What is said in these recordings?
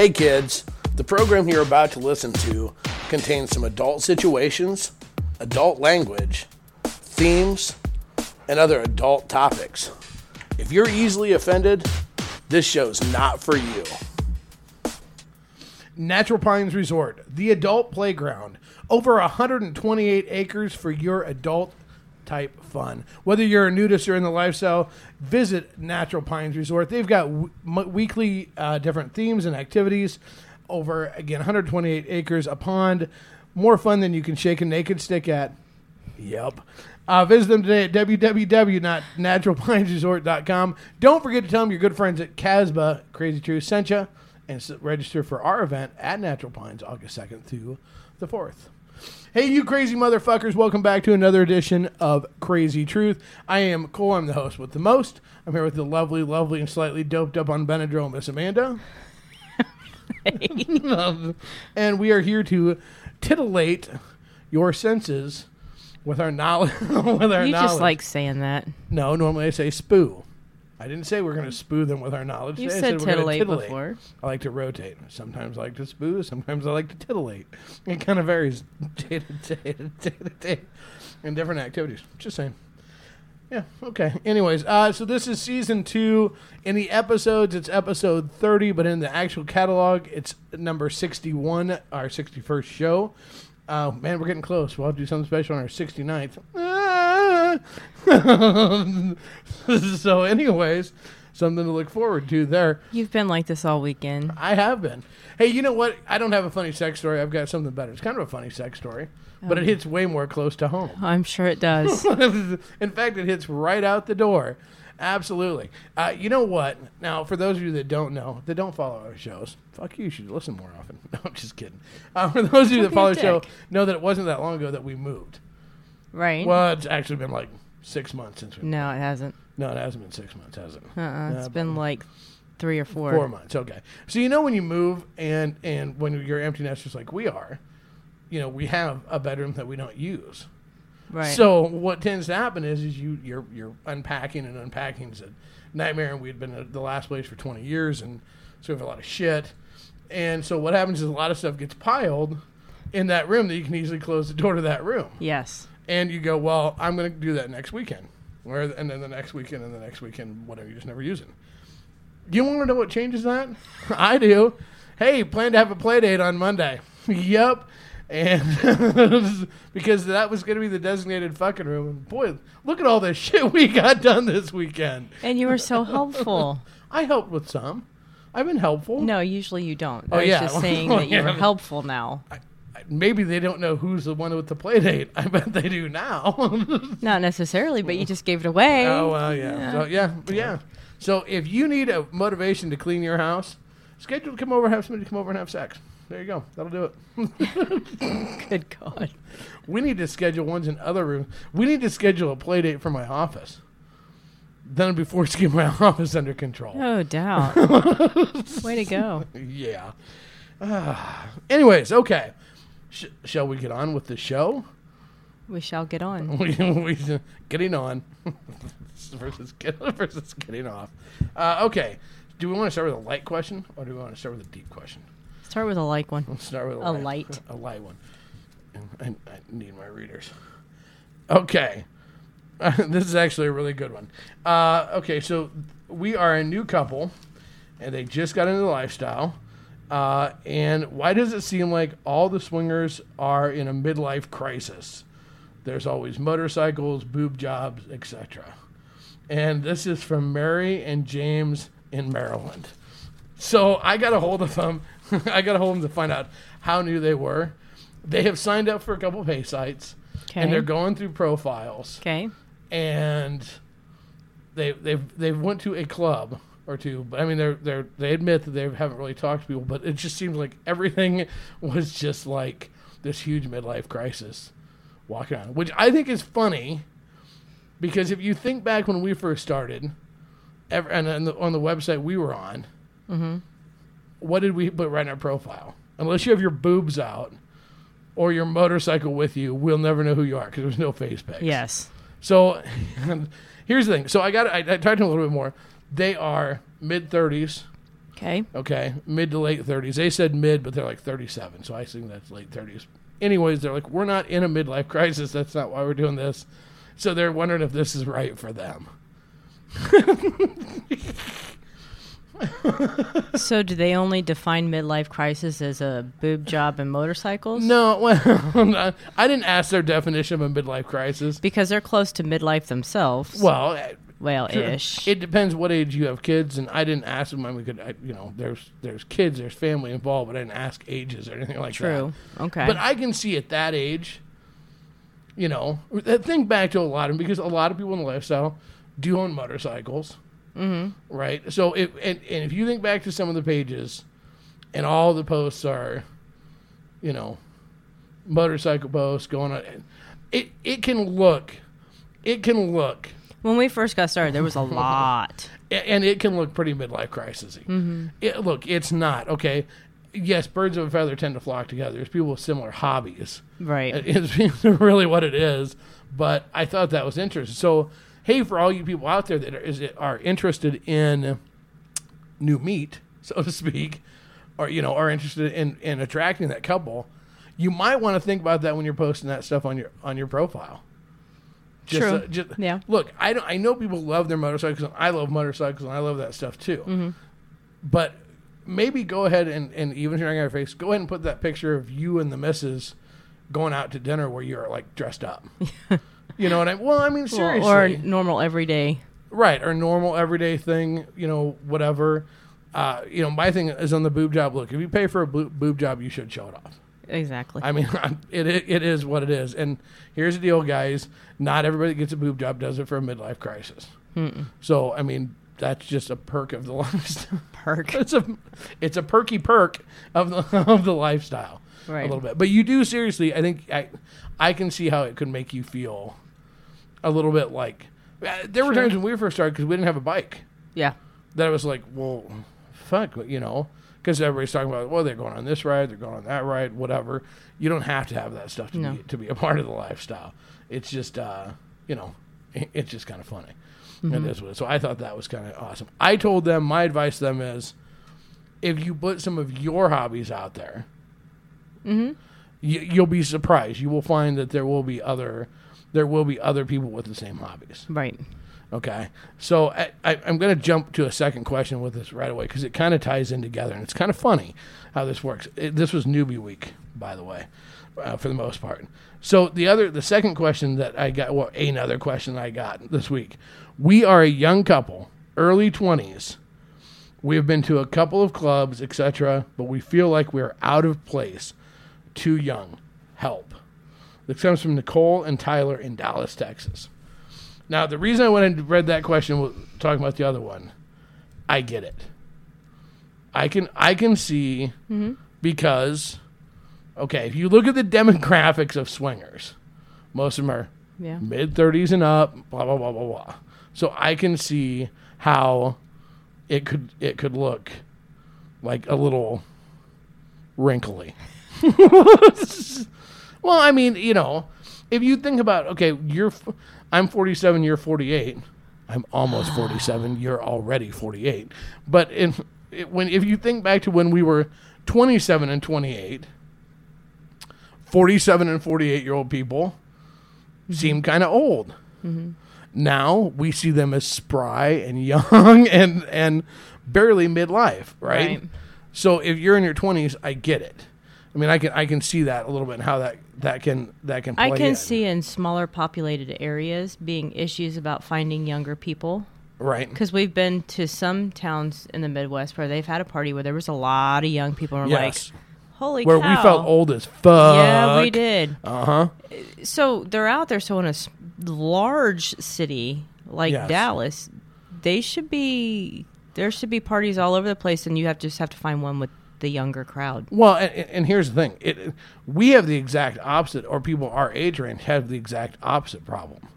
Hey kids, the program you're about to listen to contains some adult situations, adult language, themes, and other adult topics. If you're easily offended, this show's not for you. Natural Pines Resort, the adult playground. Over 128 acres for your adult type fun. Whether you're a nudist or in the lifestyle, visit Natural Pines Resort. They've got w- weekly uh, different themes and activities. Over, again, 128 acres, a pond. More fun than you can shake a naked stick at. Yep. Uh, visit them today at www.naturalpinesresort.com. Don't forget to tell them your good friends at Casbah Crazy Truth sent you and register for our event at Natural Pines August 2nd through the 4th. Hey, you crazy motherfuckers, welcome back to another edition of Crazy Truth. I am Cole, I'm the host with the most. I'm here with the lovely, lovely, and slightly doped up on Benadryl, Miss Amanda. and we are here to titillate your senses with our knowledge. with our You knowledge. just like saying that. No, normally I say spoo. I didn't say we're going to spoo them with our knowledge. You Today I said titillate titillate. before. I like to rotate. Sometimes I like to spoo. Sometimes I like to titillate. It kind of varies day to day to day to day in different activities. Just saying. Yeah. Okay. Anyways, uh, so this is season two. In the episodes, it's episode thirty, but in the actual catalog, it's number sixty-one, our sixty-first show. Uh, man, we're getting close. We'll have to do something special on our 69th. so, anyways, something to look forward to there. You've been like this all weekend. I have been. Hey, you know what? I don't have a funny sex story. I've got something better. It's kind of a funny sex story, but it hits way more close to home. I'm sure it does. In fact, it hits right out the door. Absolutely. Uh, you know what? Now, for those of you that don't know, that don't follow our shows, fuck you. You should listen more often. No, I'm just kidding. Uh, for those of you that follow the show, know that it wasn't that long ago that we moved. Right? Well, it's actually been like six months since we. no, it hasn't. No, it hasn't been six months, has it? Uh-uh. It's been like three or four. Four months. Okay. So you know when you move and and when you're empty nesters like we are, you know we have a bedroom that we don't use. Right. So what tends to happen is, is you you're you're unpacking and unpacking is a nightmare. And we'd been at the last place for 20 years, and so we have a lot of shit. And so what happens is a lot of stuff gets piled in that room that you can easily close the door to that room. yes. And you go, well, I'm going to do that next weekend, or and then the next weekend and the next weekend, whatever. You just never use it. You want to know what changes that? I do. Hey, plan to have a play date on Monday. yep. And because that was going to be the designated fucking room. And boy, look at all this shit we got done this weekend. And you were so helpful. I helped with some. I've been helpful. no, usually you don't. Oh, I was yeah. just saying Oh, that you were helpful now. Maybe they don't know who's the one with the play date. I bet they do now. Not necessarily, but you just gave it away. Oh well, yeah, Yeah. So, yeah, yeah. So if you need a motivation to clean your house, schedule to come over, have somebody come over and have sex. There you go. That'll do it. Good God. We need to schedule ones in other rooms. We need to schedule a play date for my office. Then it'll be forced to get my office under control. No doubt. Way to go. Yeah. Ah. anyways, okay. Sh- shall we get on with the show? We shall get on. we, we, getting on versus get, versus getting off. Uh, okay. Do we want to start with a light question or do we want to start with a deep question? Start with a light one. Let's start with a, A light. A light one. I, I need my readers. Okay. this is actually a really good one. Uh, okay, so we are a new couple, and they just got into the lifestyle. Uh, and why does it seem like all the swingers are in a midlife crisis? There's always motorcycles, boob jobs, etc. And this is from Mary and James in Maryland. So I got a hold of them. I got a hold of them to find out how new they were. They have signed up for a couple of pay sites, Okay. and they're going through profiles Okay. and they they've they went to a club or two, but I mean they're they're they admit that they haven't really talked to people, but it just seems like everything was just like this huge midlife crisis walking around, which I think is funny because if you think back when we first started, ever and on the, on the website we were on, mm-hmm. what did we put right in our profile? Unless you have your boobs out or your motorcycle with you, we'll never know who you are because there's no face pics. Yes. So here's the thing. So I got I, I talked to them a little bit more. They are mid thirties, Okay. Okay, mid to late 30s. They said mid, but they're like 37, so I think that's late 30s. Anyways, they're like, we're not in a midlife crisis. That's not why we're doing this. So they're wondering if this is right for them. So, do they only define midlife crisis as a boob job and motorcycles? No, well, I didn't ask their definition of a midlife crisis. Because they're close to midlife themselves. Well, well, ish. It depends what age you have kids, and I didn't ask them. I mean, we could, I, you know, there's there's kids, there's family involved, but I didn't ask ages or anything like True. that. True. Okay. But I can see at that age, you know, think back to a lot of because a lot of people in the lifestyle do own motorcycles, mm-hmm. right? So if and, and if you think back to some of the pages, and all the posts are, you know, motorcycle posts going on, it it can look, it can look when we first got started, there was a lot. and it can look pretty midlife crisisy. Mm-hmm. It, look, it's not okay. Yes, birds of a feather tend to flock together. There's people with similar hobbies. Right. It's really what it is. But I thought that was interesting. So, hey, for all you people out there that are, is, are interested in new meat, so to speak, or you know, are interested in, in attracting that couple, you might want to think about that when you're posting that stuff on your on your profile. Just, True. uh, just, Yeah. Look, I don't, I know people love their motorcycles, and I love motorcycles, and I love that stuff too. But maybe go ahead and, and even if you're not gonna face, go ahead and put that picture of you and the missus going out to dinner where you're like dressed up. you know what I? mean? Well, I mean, seriously, or normal everyday. right? Or normal everyday thing. You know, whatever. Uh, you know, my thing is on the boob job. Look, if you pay for a boob, boob job, you should show it off. Exactly. I mean, it, it it is what it is. And here's the deal, guys. Not everybody that gets a boob job does it for a midlife crisis. So, I mean, that's just a perk of the lifestyle. Perk. it's a it's a perky perk of the of the lifestyle Right. a little bit. But you do seriously. I think I I can see how it could make you feel a little bit like uh, there were Sure. times when we first started because we didn't have a bike Yeah. that I was like, well, fuck, you know, because everybody's talking about, well, they're going on this ride, they're going on that ride, whatever. You don't have to have that stuff to No. be to be a part of the lifestyle. It's just, uh, you know, it- it's just kind of funny. It is what it is. So I thought that was kind of awesome. I told them my advice to them is, if you put some of your hobbies out there, you, you'll be surprised. You will find that there will be other, there will be other people with the same hobbies. Right. Okay. So I, I'm going to jump to a second question with this right away because it kind of ties in together and it's kind of funny how this works. It, this was newbie week, by the way, uh, for the most part. So the other, the second question that I got, well, another question I got this week. We are a young couple, early 20s. We have been to a couple of clubs, etc., but we feel like we are out of place, too young. Help. This comes from Nicole and Tyler in Dallas, Texas. Now, the reason I went and read that question was talking about the other one. I get it. I can I can see mm-hmm. because okay, if you look at the demographics of swingers, most of them are Yeah. mid thirties and up, blah blah blah blah blah. So I can see how it could it could look like a little wrinkly. well, I mean, you know, if you think about okay, you're I'm 47, you're 48. I'm almost 47, you're already 48. But in it, when if you think back to when we were 27 and 28, 47 and 48 year mm-hmm. old people seem kind of old. Now we see them as spry and young and and barely midlife, right? Right. So if you're in your 20s, I get it. I mean, I can I can see that a little bit and how that that can that can. Play I can in. see in smaller populated areas being issues about finding younger people. right. Because we've been to some towns in the Midwest where they've had a party where there was a lot of young people and Yes, like, holy where cow. we felt old as fuck. Yeah, we did. Uh huh. So they're out there. So in a large city like Yes. Dallas, they should be. There should be parties all over the place, and you have just have to find one with the younger crowd. Well, and, and here's the thing: it, we have the exact opposite, or people our age range have the exact opposite problem.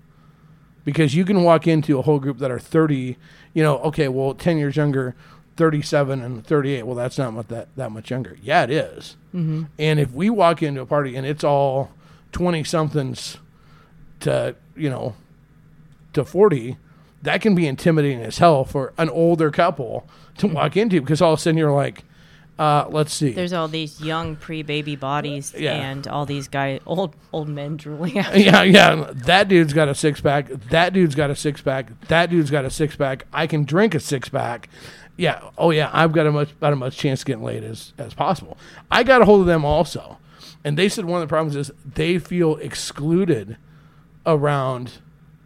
Because you can walk into a whole group that are thirty, you know, okay, well, ten years younger, thirty-seven and thirty-eight. Well, that's not much that that much younger. Yeah, it is. Mm-hmm. And if we walk into a party and it's all twenty somethings to you know to forty, that can be intimidating as hell for an older couple to walk into because all of a sudden you're like, uh, let's see. There's all these young pre-baby bodies Yeah. and all these guy old old men drooling out. yeah, yeah. That dude's got a six pack. That dude's got a six pack. That dude's got a six pack. I can drink a six pack. Yeah. Oh yeah. I've got a much about a much chance of getting laid as as possible. I got a hold of them also, and they said one of the problems is they feel excluded around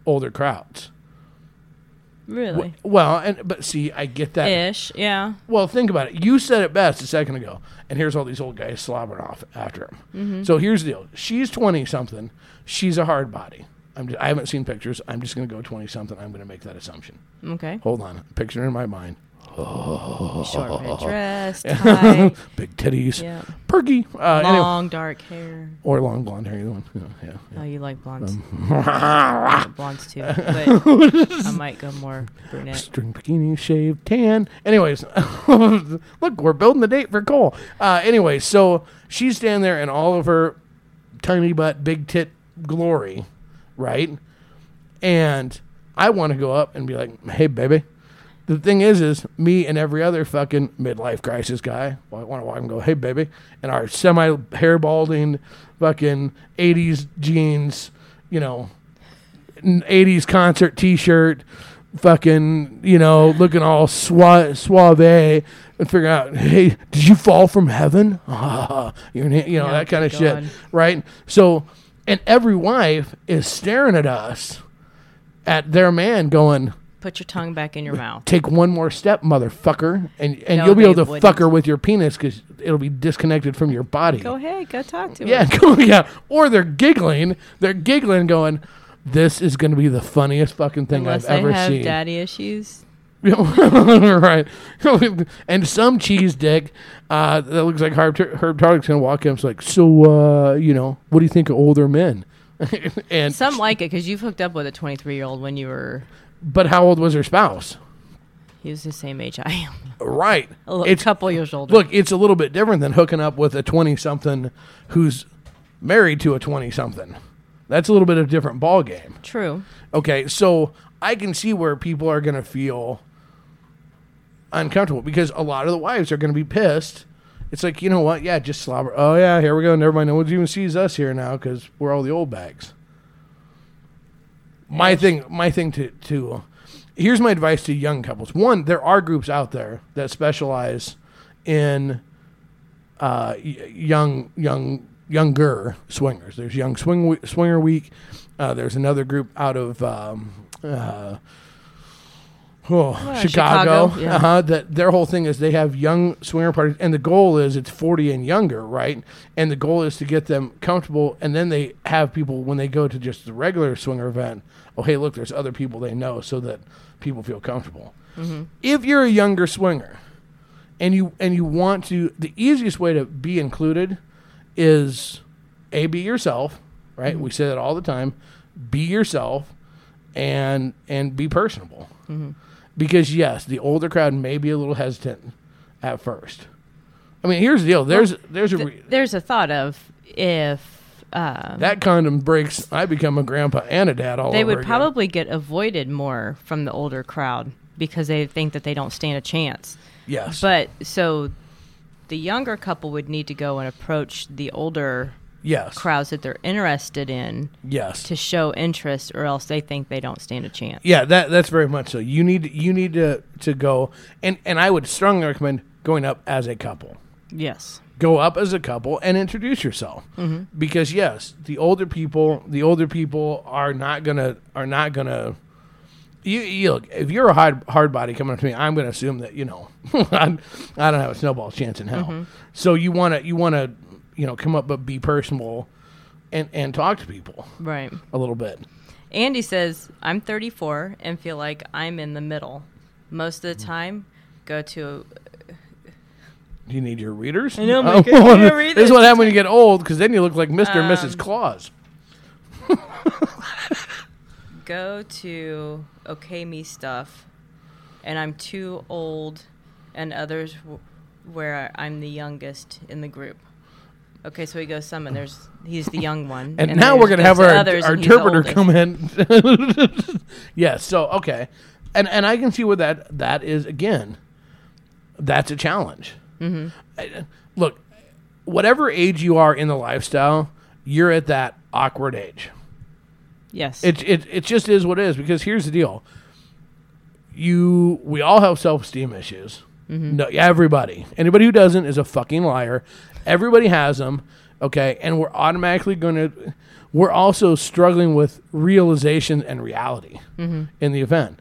older crowds. Really? Well, and but see, I get that. Ish. Yeah. Well, think about it. You said it best a second ago, and here's all these old guys slobbering off after him. Mm-hmm. So here's the deal: she's twenty something. She's a hard body. I'm just, I haven't seen pictures. I'm just going to go twenty something. I'm going to make that assumption. Okay. Hold on, picture in my mind. Short red dress, tie, Big titties, yeah. perky, uh, anyway, long dark hair. or long blonde hair. Either one. Yeah, yeah, Oh, you like blondes? Um, like blondes too, but I might go more brunette. String bikini, shaved, tan. Anyways, look, we're building the date for Cole. Uh, anyways, so she's standing there in all of her tiny butt, big tit glory, right? And I want to go up and be like, "Hey, baby." The thing is, is me and every other fucking midlife crisis guy. Well, I want to walk and go, "Hey, baby," and our semi hair balding, fucking '80s jeans, you know, 80s concert t-shirt fucking you know looking all sua- suave and figure out hey did you fall from heaven you know Oh, that kind of shit right so and every wife is staring at us at their man going Put your tongue back in your mouth. take one more step motherfucker and and No, you'll be able to wouldn't. fuck her with your penis because it'll be disconnected from your body Go ahead, go talk to yeah, her. go, yeah. Or they're giggling. They're giggling, going, "This is going to be the funniest fucking thing Unless I've ever they have seen." daddy issues. right. and some cheese dick uh, that looks like Herb, Herb Tarlek's going to walk in. It's like, so, uh, you know, what do you think of older men? and Some like it because you've hooked up with a 23 year old when you were. But how old was her spouse? He was the same age I am. Right. A It's couple years older. look, it's a little bit different than hooking up with a twenty-something who's married to a twenty-something. That's a little bit of a different ball game. True. Okay, so I can see where people are going to feel uncomfortable because a lot of the wives are going to be pissed. It's like, you know what? Yeah, just slobber. Oh, yeah, here we go. Never mind. No one even sees us here now because we're all the old bags. My thing, my thing to, to, here's my advice to young couples. One, there are groups out there that specialize in uh, y- young, young, younger swingers. There's Young Swing Swinger Week. Uh, there's another group out of um, oh, Chicago. Chicago, yeah. uh-huh, that their whole thing is they have young swinger parties, and the goal is it's 40 and younger, right? And the goal is to get them comfortable, and then they have people when they go to just the regular swinger event. Oh, hey, look, there's other people they know, so that people feel comfortable. Mm-hmm. If you're a younger swinger, and you and you want to the easiest way to be included is a be yourself right mm-hmm. we say that all the time be yourself and and be personable mm-hmm. Because yes the older crowd may be a little hesitant at first i mean here's the deal there's there's a Th- there's a thought of if uh, that condom breaks i become a grandpa and a dad all they would again. probably get avoided more from the older crowd because they think that they don't stand a chance. yes But so the younger couple would need to go and approach the older yes crowds that they're interested in yes to show interest, or else they think they don't stand a chance. Yeah, that that's very much so. You need you need to to go and and I would strongly recommend going up as a couple. Yes. Go up as a couple and introduce yourself. Mm-hmm. Because yes, the older people, the older people are not gonna are not gonna. You, you look if you're a hard hard body coming up to me, I'm gonna assume that you know I I don't have a snowball's chance in hell. Mm-hmm. So you want to you want to you know come up but be personable and and talk to people Right. a little bit. Andy says, I'm 34 and feel like I'm in the middle. Most of the time, go to. Do you need your readers? I know, my Oh, God, I gotta read this is what happens when you get old, because then you look like Mr. and Mrs. Um, Claus. go to okay me stuff and i'm too old and others w- where i'm the youngest in the group Okay, so he goes some, and there's he's the young one, And, then now we're gonna have our, our and interpreter come in. yes. So okay, and and I can see where that that is again. That's a challenge. Mm-hmm. Look, whatever age you are in the lifestyle, you're at that awkward age. Yes. It it it just is what it is because here's the deal. You we all have self esteem issues. No, everybody. Anybody who doesn't is a fucking liar. Everybody has them. Okay, and we're automatically going to. We're also struggling with realization and reality mm-hmm. in the event.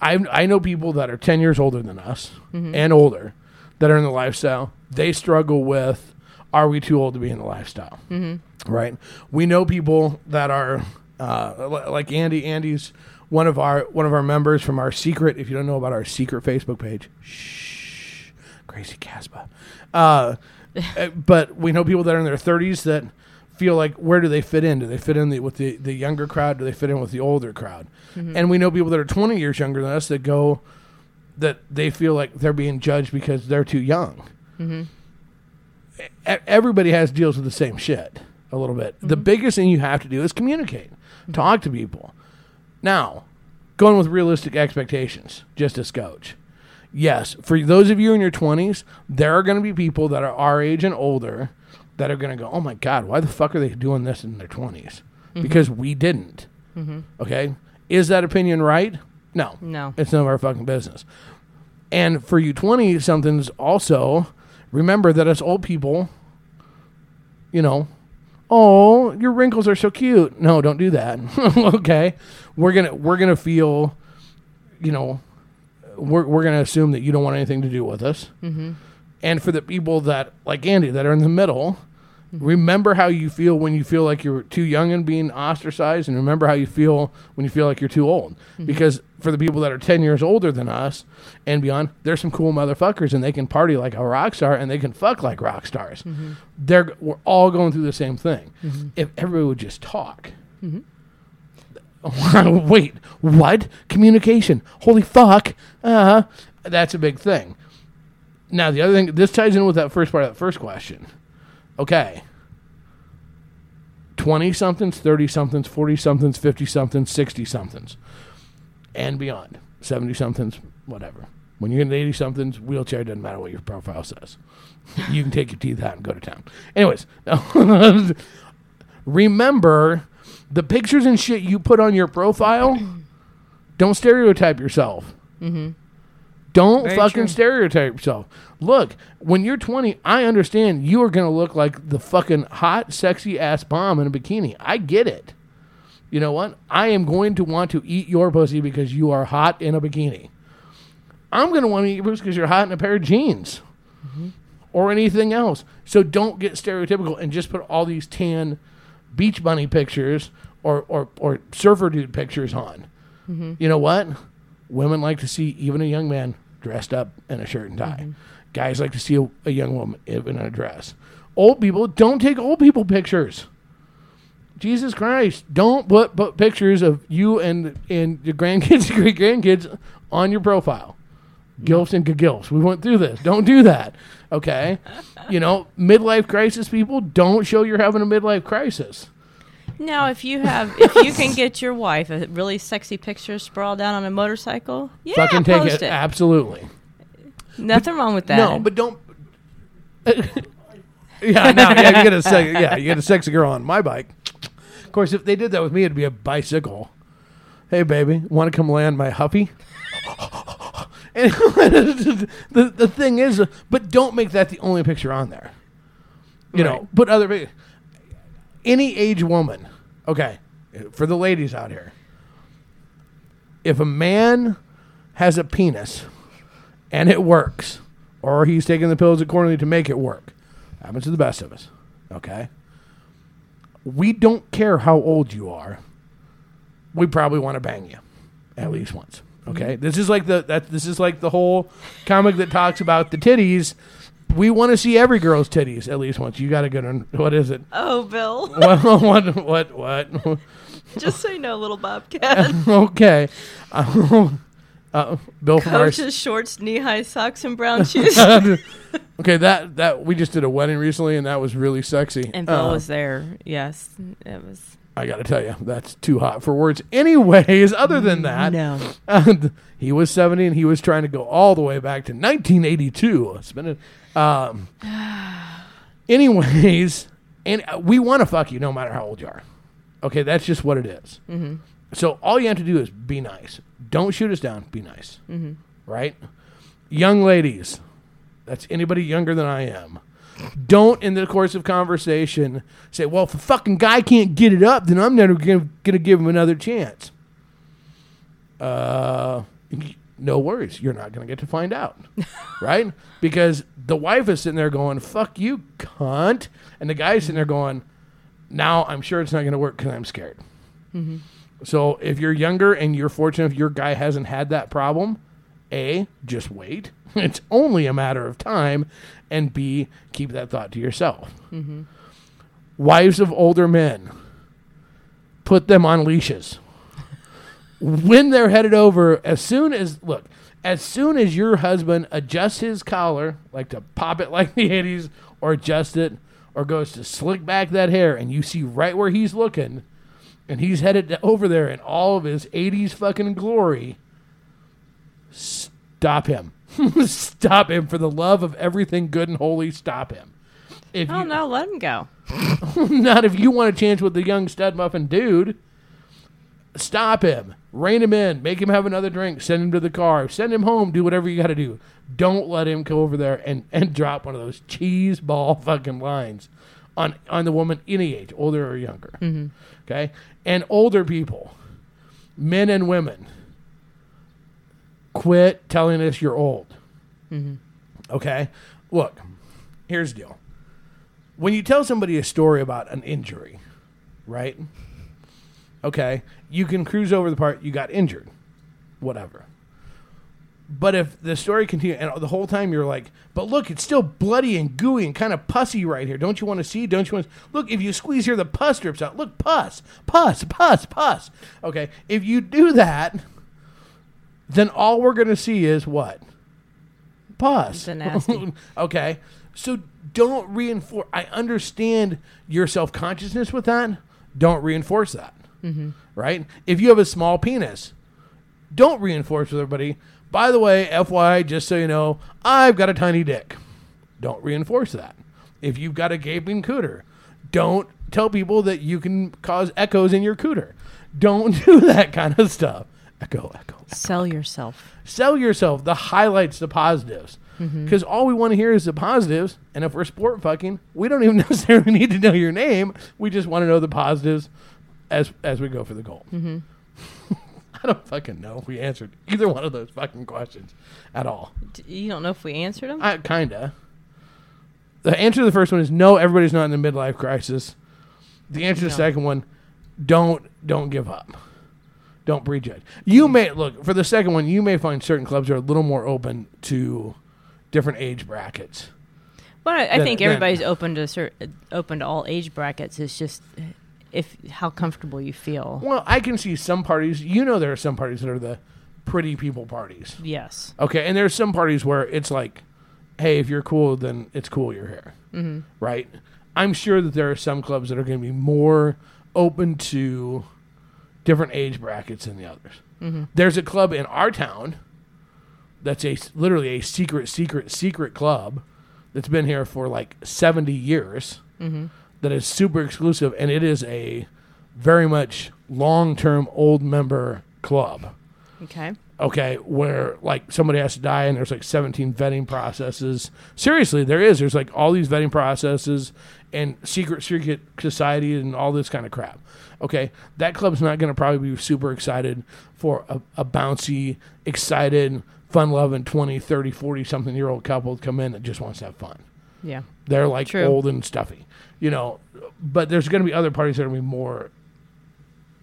I I know people that are ten years older than us mm-hmm. and older that are in the lifestyle. They struggle with, are we too old to be in the lifestyle? Mm-hmm. right? We know people that are uh, like Andy. Andy's one of our one of our members from our secret. If you don't know about our secret Facebook page, shh, crazy Casbah. Uh, uh, but we know people that are in their thirties that feel like where do they fit in? Do they fit in the, with the, the younger crowd? Do they fit in with the older crowd? And we know people that are twenty years younger than us that go that they feel like they're being judged because they're too young e- everybody has deals with the same shit a little bit. The biggest thing you have to do is communicate, talk to people. Now, going with realistic expectations, just a scotch. Yes, for those of you in your 20s, there are going to be people that are our age and older that are going to go, oh my God, why the fuck are they doing this in their 20s? Mm-hmm. Because we didn't. Mm-hmm. Okay? Is that opinion right? No. No. It's none of our fucking business. And for you 20 somethings also, remember that as old people, you know, oh, your wrinkles are so cute. No, don't do that. okay. We're going to we're going to feel you know, we're we're going to assume that you don't want anything to do with us. Mm-hmm. And for the people that like Andy that are in the middle, mm-hmm. remember how you feel when you feel like you're too young and being ostracized and remember how you feel when you feel like you're too old. Mm-hmm. Because for the people that are 10 years older than us and beyond there's some cool motherfuckers and they can party like a rock star and they can fuck like rock stars. Mm-hmm. They're we're all going through the same thing. If everybody would just talk wait what? Communication. Holy fuck. Uh that's a big thing. Now the other thing this ties in with that first part of that first question. Okay. 20 somethings 30 somethings 40 somethings 50 somethings 60 somethings and beyond. 70 somethings whatever. When you're in the 80 somethings wheelchair doesn't matter what your profile says. You can take your teeth out and go to town. Anyways. Remember the pictures and shit you put on your profile don't stereotype yourself mm-hmm. don't Very fucking true. stereotype yourself. Look, when you're 20, I understand you are going to look like the fucking hot, sexy ass bomb in a bikini. I get it. You know what? I am going to want to eat your pussy because you are hot in a bikini. I'm going to want to eat your pussy because you're hot in a pair of jeans mm-hmm. or anything else. So don't get stereotypical and just put all these tan beach bunny pictures or, or, or surfer dude pictures on. Mm-hmm. You know what? Women like to see even a young man dressed up in a shirt and tie. Mm-hmm. Guys like to see a, a young woman in a dress. Old people don't take old people pictures. Jesus Christ! Don't put, put pictures of you and and your grandkids, great grandkids on your profile. Gilfs and gilfs. We went through this. Don't do that. Okay. you know, midlife crisis people don't show you're having a midlife crisis. Now, if you have, if you can get your wife a really sexy picture sprawled out on a motorcycle, yeah, Fucking take post it. it. Absolutely. Nothing wrong with that. No, but don't. yeah, no, yeah, you get a sex, yeah, you get a sexy girl on my bike. Of course, if they did that with me, it'd be a bicycle. Hey, baby, want to come land my huffy? and the the thing is, but don't make that the only picture on there. You know, put other any age woman. Okay, for the ladies out here, if a man has a penis and it works, or he's taking the pills accordingly to make it work. Happens to the best of us. Okay? We don't care how old you are. We probably want to bang you at least once. Okay? This is like the that this is like the whole comic that talks about the titties. We want to see every girl's titties at least once. You got a good on what is it? oh, Bill, what what what what? just say no, little bobcat. okay. Uh, uh, Bill from our Coach's shorts, knee high socks, and brown shoes. Okay, that that we just did a wedding recently, and that was really sexy. And Bill Uh, was there. Yes, it was. I got to tell you, that's too hot for words. Anyways, other than that, No. he was 70 and he was trying to go all the way back to 1982. Spending, um, anyways, and uh, we want to fuck you no matter how old you are. Okay, that's just what it is. Mm-hmm. So all you have to do is be nice. Don't shoot us down. Be nice. Right? Young ladies, that's anybody younger than I am. Don't, in the course of conversation, say, well, if the fucking guy can't get it up, then I'm never going to give him another chance. Uh, no worries. You're not going to get to find out. right? Because the wife is sitting there going, fuck you, cunt. And the guy's sitting there going, now I'm sure it's not going to work because I'm scared. So if you're younger and you're fortunate if your guy hasn't had that problem, A, just wait. It's only a matter of time. And B, keep that thought to yourself. Mm-hmm. Wives of older men, put them on leashes. when they're headed over, as soon as, look, as soon as your husband adjusts his collar, like to pop it like the 80s, or adjust it, or goes to slick back that hair, and you see right where he's looking, and he's headed over there in all of his 80s fucking glory, stop him. stop him for the love of everything good and holy. Stop him. If Oh you, no, let him go. not if you want a chance with the young stud muffin dude. Stop him. Rein him in. Make him have another drink. Send him to the car. Send him home. Do whatever you got to do. Don't let him go over there and, and drop one of those cheese ball fucking lines on on the woman any age, older or younger. Mm-hmm. Okay, and older people, men and women, quit telling us you're old. Mm-hmm. Okay, look, here's the deal. When you tell somebody a story about an injury, right? Okay, you can cruise over the part you got injured, whatever. But if the story continues, and the whole time you're like, but look, it's still bloody and gooey and kind of pussy right here. Don't you want to see? Don't you want to look? If you squeeze here, the pus drips out. Look, pus, pus, pus, pus. Okay, if you do that, then all we're going to see is what? Pus. The nasty. okay, so don't reinforce. I understand your self consciousness with that. Don't reinforce that. Mm-hmm. Right? If you have a small penis, don't reinforce with everybody. By the way, FYI, just so you know, I've got a tiny dick. Don't reinforce that. If you've got a gaping cooter, don't tell people that you can cause echoes in your cooter. Don't do that kind of stuff. Echo, echo. Sell yourself. Sell yourself the highlights, the positives. Mm-hmm. Because all we want to hear is the positives. And if we're sport fucking, we don't even necessarily need to know your name. We just want to know the positives as as we go for the goal. Mm-hmm. I don't fucking know if we answered either one of those fucking questions at all. D- You don't know if we answered them. I kinda. The answer to the first one is no. Everybody's not in the midlife crisis. The answer to the second one, don't don't give up. Don't prejudge. You may look for the second one. You may find certain clubs are a little more open to different age brackets. But I, I Then- think everybody's open to cer- open to all age brackets. It's just if how comfortable you feel. Well, I can see some parties. You know, there are some parties that are the pretty people parties. Yes. Okay, and there's some parties where it's like, hey, if you're cool, then it's cool you're here. Mm-hmm. Right? I'm sure that there are some clubs that are going to be more open to different age brackets than the others. There's a club in our town that's a literally a secret, secret, secret club that's been here for like 70 years that is super exclusive, and it is a very much long term old member club Okay. okay, where like somebody has to die and there's like 17 vetting processes. Seriously, there is. There's like all these vetting processes and secret secret society and all this kind of crap. Okay, that club's not going to probably be super excited for a, a bouncy, excited, fun loving 20, 30, 40 something year old couple to come in that just wants to have fun. Yeah. They're like True. old and stuffy, you know. But there's going to be other parties that are going to be more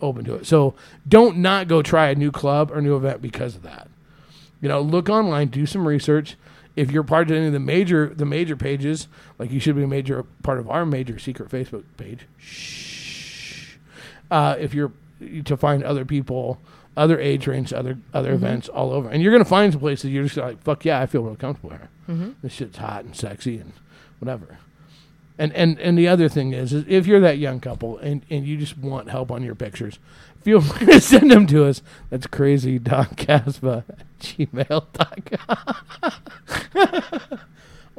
open to it. So don't not go try a new club or new event because of that. You know, look online, do some research. If you're part of any of the major the major pages, like you should be a major part of our major secret Facebook page. Shh. Uh, if you're to find other people other age range, other other events all over, and you're gonna find some places you're just like, fuck yeah, I feel real comfortable here. This shit's hot and sexy and whatever. And and and the other thing is, is if you're that young couple and and you just want help on your pictures, feel free to send them to us. That's crazy. Don Casbah at gmail.com.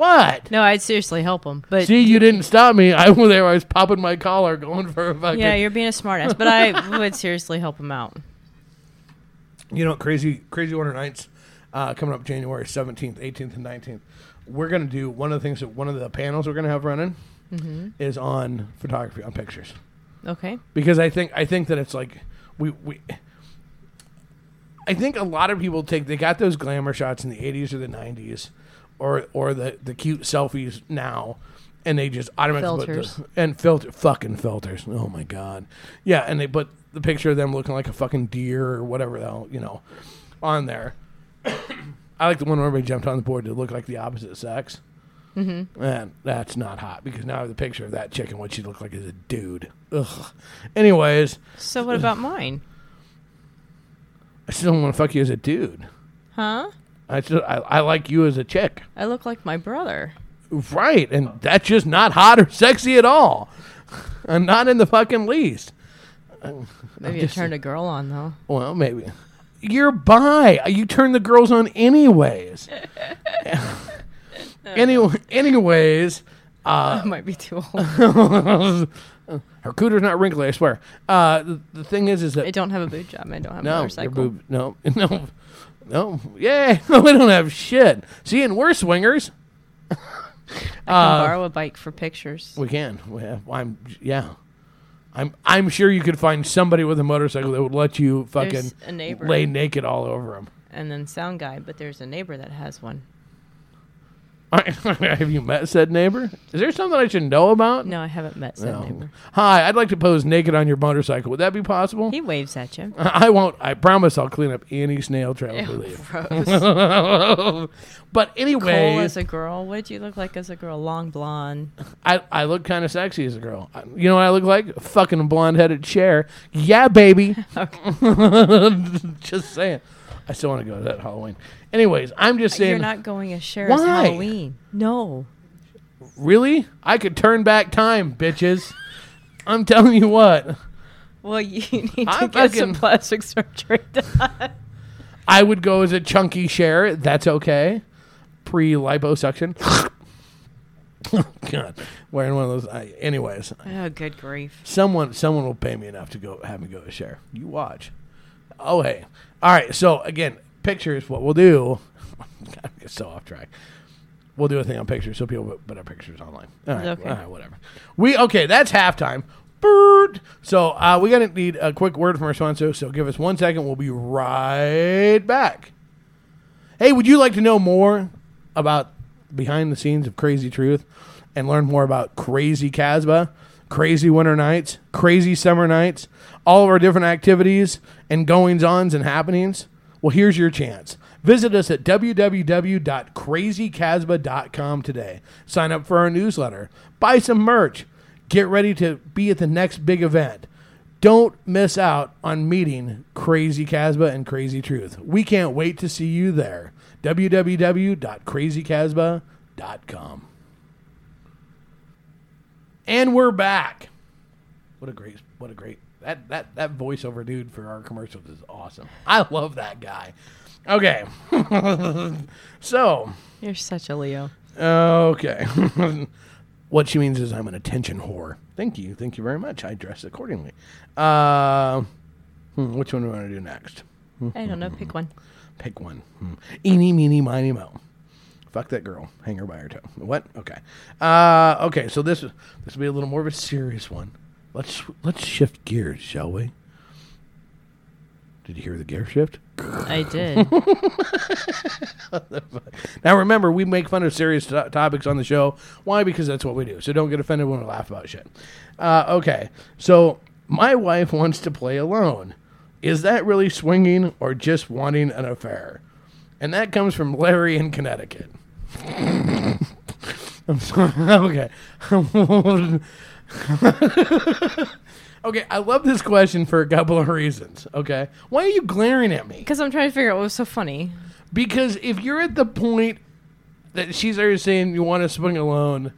what? No, I'd seriously help him. But See, you didn't stop me. I was there. I was popping my collar, going for a fucking. yeah, you're being a smartass. But I would seriously help him out. you know, crazy, crazy winter nights uh, coming up January seventeenth, eighteenth, and nineteenth. We're gonna do one of the things that one of the panels we're gonna have running is on photography, on pictures, Okay. because I think I think that it's like we we. I think a lot of people take they got those glamour shots in the '80s or the '90s, or or the the cute selfies now, and they just automatically Filters. put the, and filter fucking filters. Oh my god, yeah, and they put the picture of them looking like a fucking deer or whatever the hell you know on there. I like the one where everybody jumped on the board to look like the opposite sex. Mm-hmm. And that's not hot because now I have the picture of that chick and what she looked like as a dude. Ugh. Anyways, So what about mine? I still don't want to fuck you as a dude. Huh? I said, I, I like you as a chick. I look like my brother. Right, and that's just not hot or sexy at all. And not in the fucking least. Maybe you turned a girl on though. Well, maybe. You're bi. You turn the girls on anyways. anyway, anyways, I might be too old. her cooter's not wrinkly. I swear. Uh, the, the thing is, is that I don't have a boot job. I don't have a no, your boob, no, no, no. Yeah, we don't have shit. See, and we're swingers. I can uh, borrow a bike for pictures. We can. We have, I'm yeah. I'm I'm sure you could find somebody with a motorcycle that would let you fucking There's a neighbor. lay naked all over them. And then sound guy, but there's a neighbor that has one. have you met said neighbor? Is there something I should know about? No, I haven't met said No. neighbor. Hi, I'd like to pose naked on your motorcycle. Would that be possible? He waves at you. I won't. I promise I'll clean up any snail trail if we Ew, leave. gross. But Cole anyway, as a girl. What did you look like as a girl? Long blonde. I, I look kind of sexy as a girl. I- You know what I look like? A fucking blonde headed chair. Yeah, baby. just saying. I still want to go to that Halloween. Anyways, I'm just saying. You're not going as Cher as Why? Halloween. No. really? I could turn back time, bitches. I'm telling you what. Well, you need to I'm get fucking- some plastic surgery done. I would go as a chunky Cher. That's okay. Pre liposuction. Oh God, wearing one of those. I, anyways, oh, good grief. someone someone will pay me enough to go have me go to Cher. You watch. Oh hey. All right. So again, pictures. What we'll do. God, I get so off track. We'll do a thing on pictures so people put, our pictures online. All right. Okay. All right. Whatever. We okay. That's halftime. Bird. So uh, we gotta need a quick word from our sponsor. So give us one second. We'll be right back. Hey, would you like to know more about behind the scenes of Crazy Truth and learn more about Crazy Casbah, Crazy Winter Nights, Crazy Summer Nights, all of our different activities and goings ons and happenings? Well, here's your chance. Visit us at www.crazycasbah.com today. Sign up for our newsletter, buy some merch, get ready to be at the next big event. Don't miss out on meeting Crazy Casbah and Crazy Truth. We can't wait to see you there. www.crazycasbah.com. And we're back. What a great what a great that that that voiceover dude for our commercials is awesome. I love that guy. Okay. so, You're such a Leo. Okay. what she means is I'm an attention whore. Thank you. Thank you very much. I dress accordingly. Uh, hmm, which one do we want to do next? I don't know. Pick one. Pick one. Hmm. Eeny, meeny, miny, mo. Fuck that girl. Hang her by her toe. What? Okay. Uh, okay. So this this will be a little more of a serious one. Let's let's shift gears, shall we? Did you hear the gear shift? I did. Now remember, we make fun of serious to- topics on the show. Why? Because that's what we do. So don't get offended when we laugh about shit. Uh, okay, so my wife wants to play alone. Is that really swinging or just wanting an affair? And that comes from Larry in Connecticut. I'm sorry. Okay. Okay, I love this question for a couple of reasons. Okay, why are you glaring at me? Because I'm trying to figure out what was so funny. Because if you're at the point that she's already saying you want to swing alone,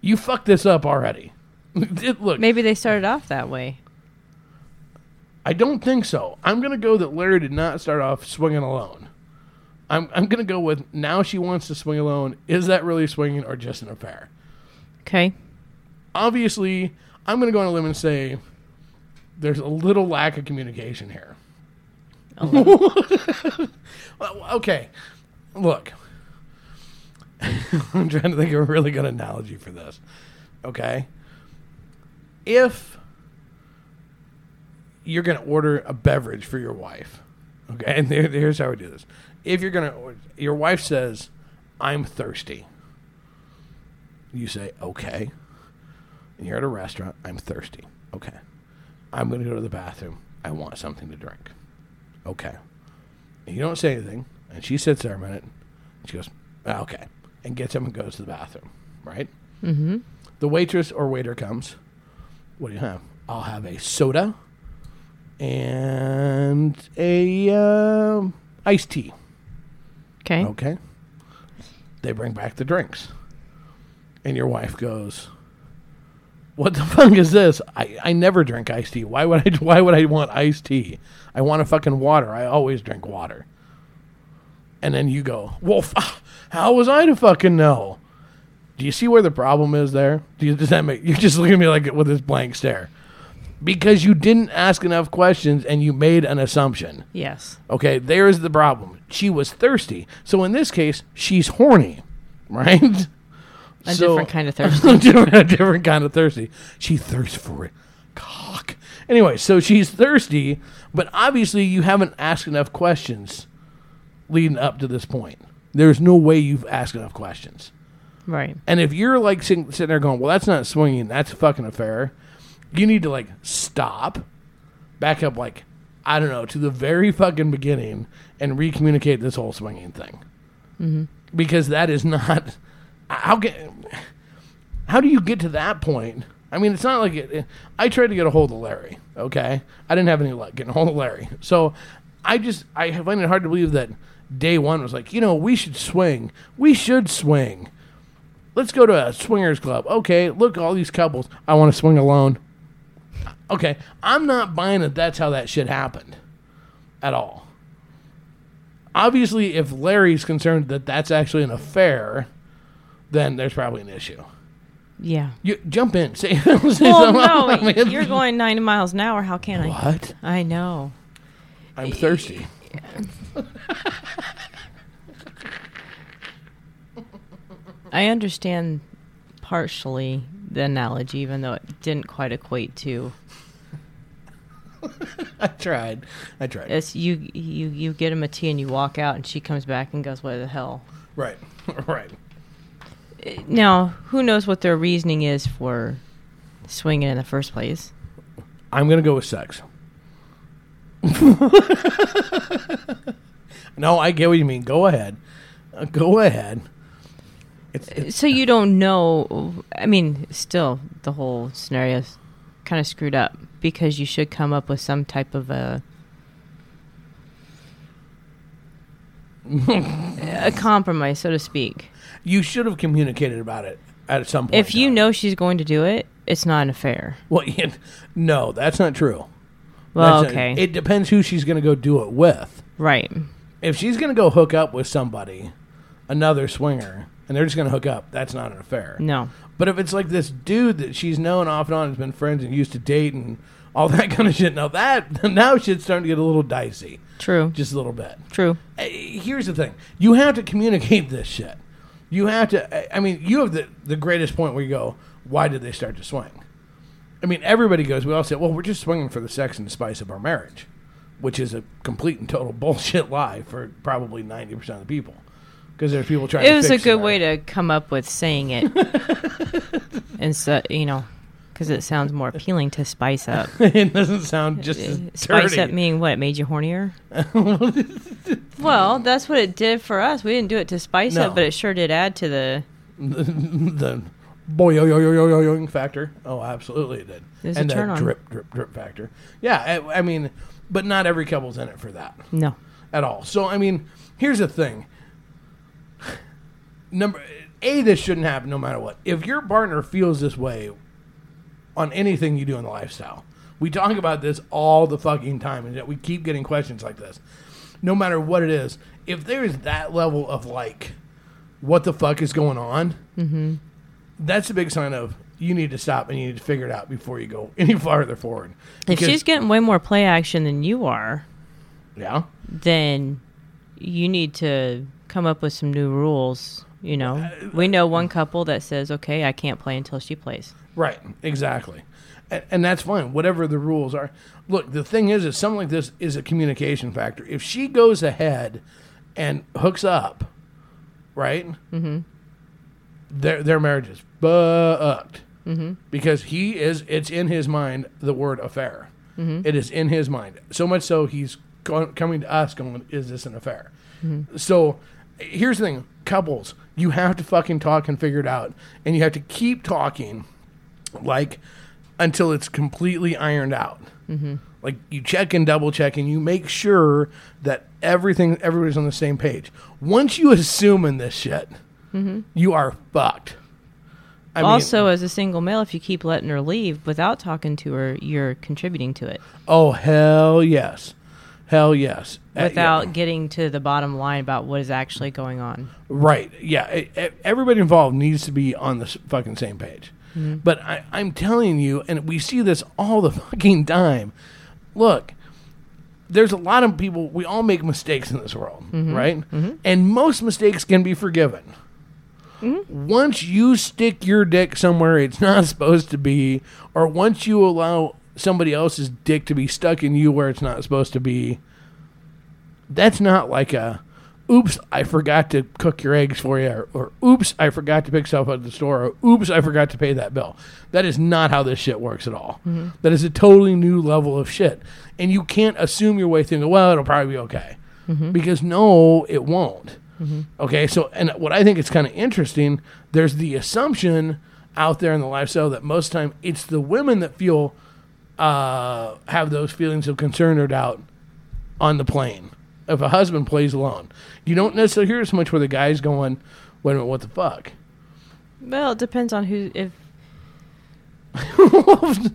you fucked this up already. It- Look, Maybe they started off that way. I don't think so. I'm gonna go that Larry did not start off swinging alone. I'm I'm gonna go with now she wants to swing alone. Is that really swinging or just an affair? Okay. Obviously, I'm gonna go on a limb and say there's a little lack of communication here. Okay, look. I'm trying to think of a really good analogy for this. Okay, if you're going to order a beverage for your wife, okay, and there, here's how we do this: if you're going to, your wife says, "I'm thirsty," you say, "Okay." You're at a restaurant. I'm thirsty. Okay, I'm going to go to the bathroom. I want something to drink. Okay. And you don't say anything, and she sits there a minute. And she goes, "Ah, "Okay," and gets up and goes to the bathroom. Right. Mm-hmm. The waitress or waiter comes. What do you have? I'll have a soda and a um iced tea. Okay. Okay. They bring back the drinks. And your wife goes, What the fuck is this? I, I never drink iced tea. Why would I why would I want iced tea? I want a fucking water. I always drink water. And then you go, Well, f- how was I to fucking know? Do you see where the problem is there? Do you, does that make you're just looking at me like with this blank stare? Because you didn't ask enough questions and you made an assumption. Yes. Okay, there's the problem. She was thirsty. So in this case, she's horny, right? A So- different kind of thirsty. a different, kind of thirsty. She thirsts for it. Cock. Anyway, so she's thirsty, but obviously you haven't asked enough questions leading up to this point. There's no way you've asked enough questions. right. And if you're like sitting, sitting there going, well, that's not swinging, that's a fucking affair, you need to like stop, back up, like, I don't know, to the very fucking beginning and recommunicate this whole swinging thing. Mm-hmm. Because that is not. How can. How do you get to that point? I mean, it's not like it, I tried to get a hold of Larry. Okay, I didn't have any luck getting a hold of Larry. So I just I find it hard to believe that day one was like, you know, we should swing. We should swing. Let's go to a swingers club. Okay, look, all these couples. I want to swing alone. Okay, I'm not buying that. That's how that shit happened, at all. Obviously, if Larry's concerned that that's actually an affair, then there's probably an issue. Yeah. You jump in. Say, say Well, no, I mean, you're going 90 miles an hour. How can I? What? I know. I'm thirsty. I understand partially the analogy, even though it didn't quite equate to. I tried. I tried. It's you, you, you get him a tea and you walk out, and she comes back and goes, "What the hell?" right. right. Now, who knows what their reasoning is for swinging in the first place? I'm gonna go with sex. no, I get what you mean. Go ahead. Uh, go ahead. It's, it's So you don't know. I mean, still, the whole scenario's kind of screwed up because you should come up with some type of a a compromise, so to speak. You should have communicated about it at some point. If you know she's going to do it, it's not an affair. well, yeah, no, that's not true. Well, That's not- okay, it depends who she's gonna go do it with. right. If she's gonna go hook up with somebody, another swinger, and they're just gonna hook up, that's not an affair. No, But if it's like this dude that she's known off and on, has been friends and used to date and all that kind of shit, now that now shit's starting to get a little dicey, true, just a little bit. true. Uh, Here's the thing: you have to communicate this shit. You have to. I mean, you have the the greatest point where you go, "Why did they start to swing?" I mean, everybody goes. We all say, "Well, we're just swinging for the sex and the spice of our marriage," which is a complete and total bullshit lie for probably ninety percent of the people. Because there's people trying. To it was a good way to come up with saying it, and so you know, because it sounds more appealing to spice up. it doesn't sound just as Uh, Spice dirty. up meaning what? It made you hornier? well, that's what it did for us. We didn't do it to spice No. up, but it sure did add to the. the boy yo yo yo yo yo yo factor. Oh, absolutely it did. There's a and turn on. drip drip drip factor. Yeah, I, I mean, but not every couple's in it for that No. at all. So I mean, here's the thing. Number A, this shouldn't happen no matter what. If your partner feels this way on anything you do in the lifestyle, we talk about this all the fucking time, and yet we keep getting questions like this. No matter what it is, if there's that level of like, what the fuck is going on, Mm-hmm. that's a big sign of you need to stop and you need to figure it out before you go any farther forward. If she's getting way more play action than you are, yeah, then you need to come up with some new rules. You know, we know one couple that says, "Okay, I can't play until she plays." Right, exactly. And, and that's fine, whatever the rules are. Look, the thing is, is something like this is a communication factor. If she goes ahead and hooks up, right, mm-hmm. their, their marriage is fucked. Mm-hmm. Because he is, it's in his mind, the word affair. It is in his mind. So much so, he's coming to us going, is this an affair? So here's the thing couples, you have to fucking talk and figure it out. And you have to keep talking like until it's completely ironed out. Mm-hmm. Like you check and double check and you make sure that everything, everybody's on the same page. Once you assume in this shit, you are fucked. I mean- also, as a single male, if you keep letting her leave without talking to her, you're contributing to it oh hell yes, hell yes. Uh, without yeah. getting to the bottom line about what is actually going on. Right. Yeah. Everybody involved needs to be on the fucking same page. Mm-hmm. But I, I'm telling you, and we see this all the fucking time. Look, there's a lot of people. We all make mistakes in this world, mm-hmm. right? Mm-hmm. And most mistakes can be forgiven. Once you stick your dick somewhere it's not supposed to be, or once you allow somebody else's dick to be stuck in you where it's not supposed to be, that's not like a oops i forgot to cook your eggs for you. Or, or oops i forgot to pick stuff up at the store. Or oops i forgot to pay that bill. That is not how this shit works at all. Mm-hmm. That is a totally new level of shit. And you can't assume your way thinking well it'll probably be okay. Mm-hmm. Because no it won't. Mm-hmm. Okay so and what i think is kind of interesting there's the assumption out there in the lifestyle that most time it's the women that feel uh, have those feelings of concern or doubt on the plane. If a husband plays alone, you don't necessarily hear as much where the guy's going, "Wait a minute, what the fuck?" Well, it depends on who. If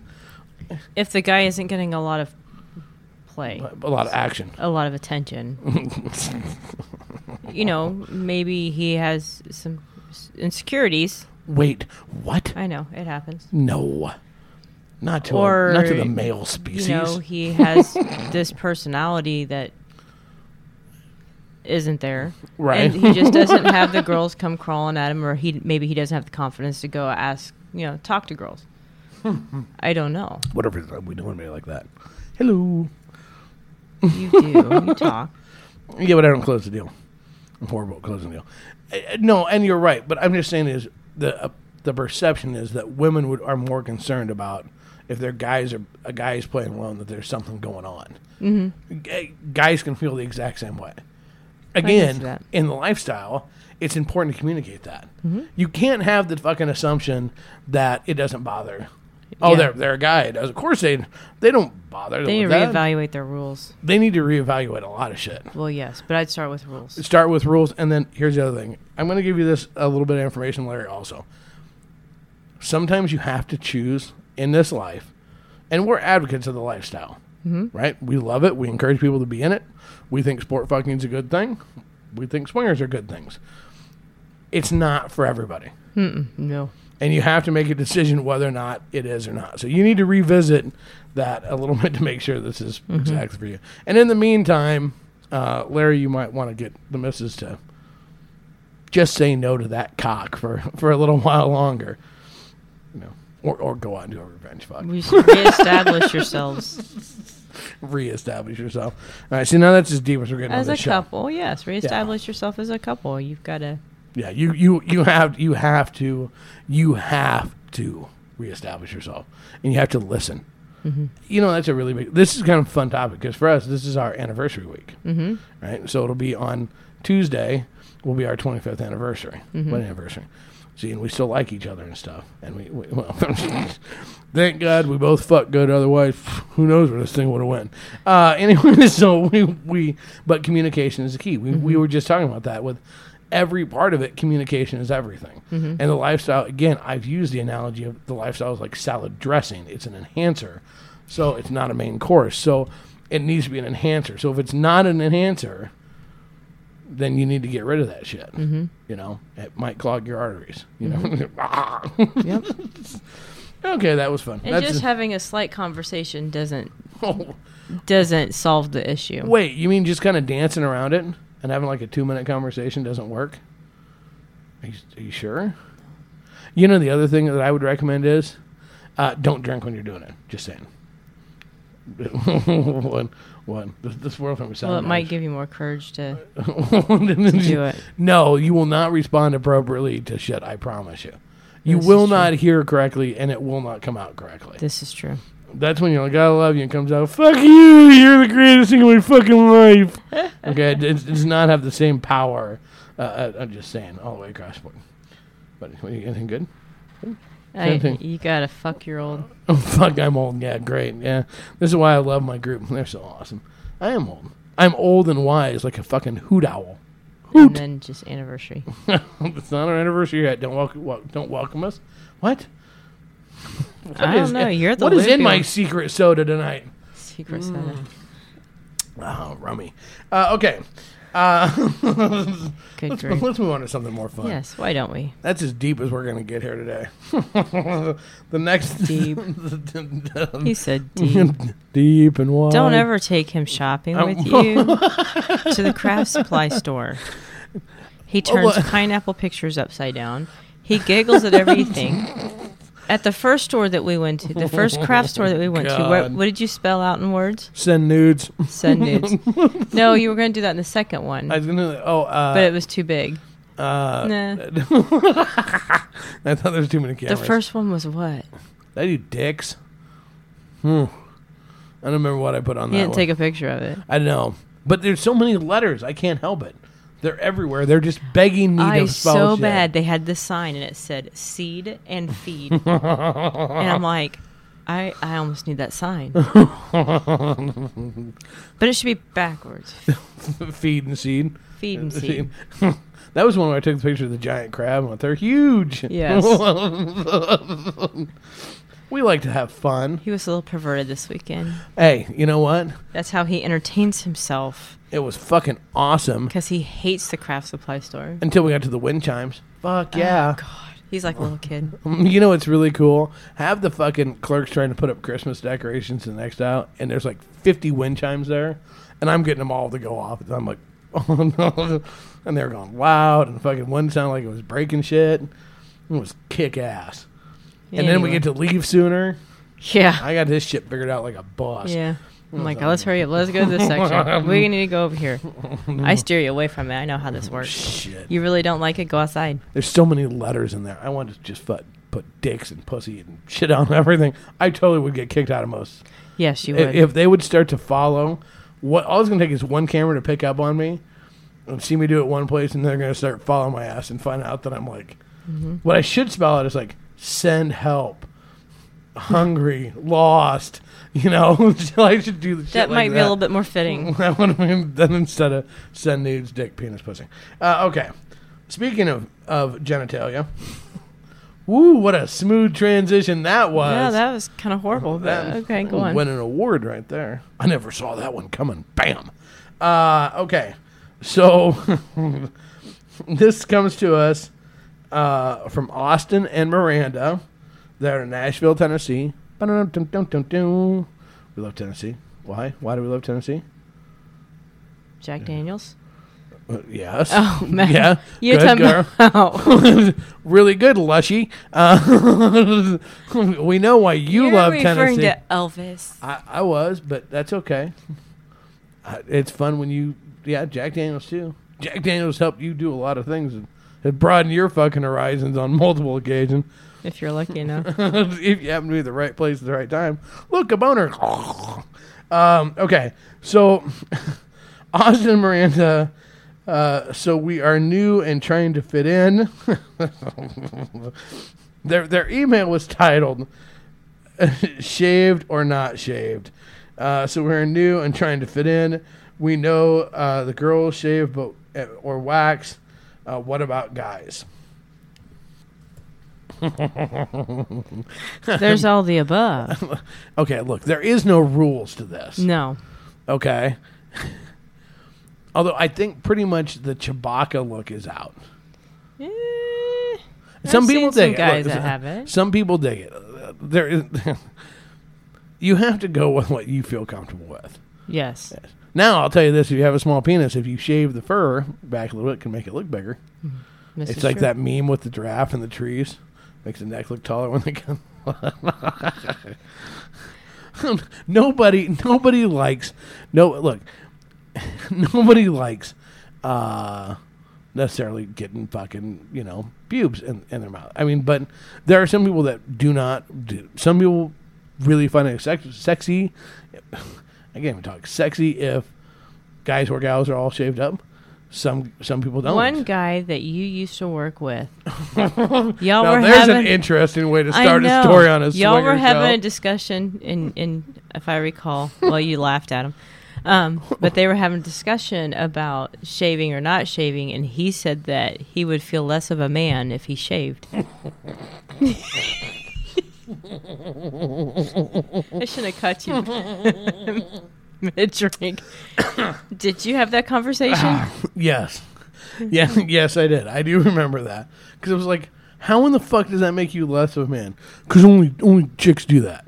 if the guy isn't getting a lot of play, A lot of action. a lot of attention, you know, maybe he has some insecurities. Wait, what? I know it happens. No, not to Or, a, not to the male species. You know, he has this personality that isn't there, Right. And he just doesn't have the girls come crawling at him, or he maybe he doesn't have the confidence to go ask, you know, talk to girls. I don't know. Whatever we don't want to be like that. Hello. You do. you talk. Yeah, but I don't close the deal. I'm horrible at closing the deal. Uh, no, and you're right. But I'm just saying is the uh, the perception is that women would are more concerned about if their guys are a guy is playing alone that there's something going on. Mm-hmm. Guys can feel the exact same way. Again, in the lifestyle, it's important to communicate that. Mm-hmm. You can't have the fucking assumption that it doesn't bother. Oh, Yeah. they're they're a guy. It does. Of course they they don't bother. They need to that. reevaluate their rules. They need to reevaluate a lot of shit Well, yes, but I'd start with rules. start with rules and then here's the other thing i'm going to give you this a little bit of information larry also sometimes you have to choose in this life and we're advocates of the lifestyle mm-hmm. right we love it we encourage people to be in it we think sport fucking is a good thing we think swingers are good things it's not for everybody No. and you have to make a decision whether or not it is or not. So you need to revisit that a little bit to make sure this is exactly for you. And in the meantime, uh, Larry, you might want to get the missus to just say no to that cock for, for a little while longer, you know, or, or go out and do a revenge fuck. We should reestablish yourselves Reestablish yourself. All right, see now that's as deep as we're getting as a show. couple. Yes, reestablish yourself as a couple. You've got to. Yeah, you you you have you have to you have to reestablish yourself, and you have to listen. You know that's a really big. This is kind of a fun topic because for us, this is our anniversary week, mm-hmm. right? So it'll be on Tuesday will be our 25th anniversary, Mm-hmm. wedding anniversary. See, and we still like each other and stuff. And we, we well, thank God we both fuck good. Otherwise, who knows where this thing would have went. Uh, anyway, so we, we, but communication is the key. We, Mm-hmm. we were just talking about that with every part of it. Communication is everything. Mm-hmm. And the lifestyle, again, I've used the analogy of the lifestyle is like salad dressing. It's an enhancer. So it's not a main course. So it needs to be an enhancer. So if it's not an enhancer, then you need to get rid of that shit. Mm-hmm. You know, it might clog your arteries. You know. Yep. okay, that was fun. And That's just having a slight conversation doesn't oh, doesn't solve the issue. wait. You mean just kind of dancing around it and having like a two minute conversation doesn't work? Are you, are you sure? You know, the other thing that I would recommend is uh, don't drink when you're doing it. Just saying. One. This, this world from Well, it might give you more courage to do do it. No, you will not respond appropriately to shit. I promise you. You This is will true. not hear correctly, and it will not come out correctly. This is true. That's when you're like, I love you, and it comes out, fuck you, you're the greatest thing in my fucking life. okay, it, it does not have the same power. Uh, uh, I'm just saying, all the way across the board. But what, you anything good? I, you gotta fuck your old. Oh, fuck, I'm old. Yeah, great. Yeah. This is why I love my group. They're so awesome. I am old. I'm old and wise like a fucking hoot owl. Hoot. And then just anniversary. it's not our anniversary yet. Don't welcome, wel- don't welcome us. What? What I don't know. You're the What is in my secret soda tonight? Secret Mm. soda. Oh, rummy. Uh, okay. Uh, Good let's, grief. let's move on to something more fun. Yes. Why don't we? That's as deep as we're going to get here today. the next Deep. He said deep. deep and wide. Don't ever take him shopping with you to the craft supply store. He turns pineapple pictures upside down. He giggles at everything. At the first store that we went to, the first craft store that we went to, what, what did you spell out in words? send nudes. Send nudes. no, you were going to do that in the second one, I was gonna. Oh, uh, but it was too big. uh, Nah. I thought there was too many characters. The first one was what? They do dicks. Hmm. I don't remember what I put on He that didn't one. take a picture of it. I know, but there's so many letters. I can't help it. They're everywhere. They're just begging me I to so bad. They had this sign and it said seed and feed, and I'm like, I I almost need that sign. but it should be backwards. Feed and seed. Feed and seed. that was one where I took the picture of the giant crab. and They're huge. Yes. we like to have fun. He was a little perverted this weekend. Hey, you know what? That's how he entertains himself It was fucking awesome because he hates the craft supply store. until we got to the wind chimes. Fuck oh, yeah. Oh, God, he's like a little kid. Mm, you know what's really cool? Have the fucking clerks trying to put up Christmas decorations in the next aisle, and there's like 50 wind chimes there, and I'm getting them all to go off. And I'm like, oh no. And they're going loud, and fucking one sounded like it was breaking shit. It was kick ass. And then we get to leave sooner. yeah, I got this shit figured out like a boss. yeah. I'm like, oh, let's hurry up. Let's go to this section. We need to go over here. I steer you away from it. I know how this works. Shit. You really don't like it? Go outside. There's so many letters in there. I want to just put, put dicks and pussy and shit on everything. I totally would get kicked out of most. Yes, you I- would. If they would start to follow, what all it's gonna take is one camera to pick up on me, and see me do it one place, and they're gonna start following my ass and find out that I'm like, Mm-hmm. what I should spell out is like send help, hungry, lost. You know, I should do the shit that like might be a little bit more fitting. that would have been then instead of send nudes, dick, penis, pussy. Uh, okay. Speaking of of genitalia, woo! What a smooth transition that was. Yeah, that was kind of horrible. But That okay, go on. Win an award right there. I never saw that one coming. Bam. Uh, okay, so this comes to us uh, from Austin and Miranda. They're in Nashville, Tennessee. We love Tennessee. Why? Why do we love Tennessee? Jack Daniels. Uh, yes. Oh man, Yeah. you're Good about. really good, Lushy. Uh, we know why you You're love referring Tennessee. to Elvis. I, I was, but that's okay. Uh, it's fun when you, yeah, Jack Daniels too. Jack Daniels helped you do a lot of things. It broadened your fucking horizons on multiple occasions. If you're lucky enough. if you happen to be at the right place at the right time. Look, a boner. um, okay, so Austin and Miranda Uh, so we are new and trying to fit in. their their email was titled "Shaved or Not Shaved." Uh, so we're new and trying to fit in. We know uh, the girls shave, but uh, or wax. Uh, what about guys? There's all the above. Okay, look, there is no rules to this. No. Okay. Although I think pretty much the Chewbacca look is out. Eh, Some I've people some dig guys it. that have it. Some people dig it. Uh, There is. you have to go with what you feel comfortable with. Yes. Now I'll tell you this: if you have a small penis, if you shave the fur back a little bit, it can make it look bigger. This it's is like true. that meme with the giraffe and the trees. Makes the neck look taller when they come. nobody, nobody likes. No, look, nobody likes uh, necessarily getting fucking you know pubes in, in their mouth. I mean, but there are some people that do not. Do. Some people really find it sex, sexy. I can't even talk sexy if guys or gals are all shaved up. Some some people don't. One guy that you used to work with. y'all Now were there's having an interesting way to start a story on a Y'all were having show. a discussion, in, in if I recall, well, you laughed at him, um, but they were having a discussion about shaving or not shaving, and he said that he would feel less of a man if he shaved. I shouldn't have cut you mid drink. Did you have that conversation? Ah, yes, yeah, yes, I did. I do remember that because it was like, how in the fuck does that make you less of a man? Because only only chicks do that.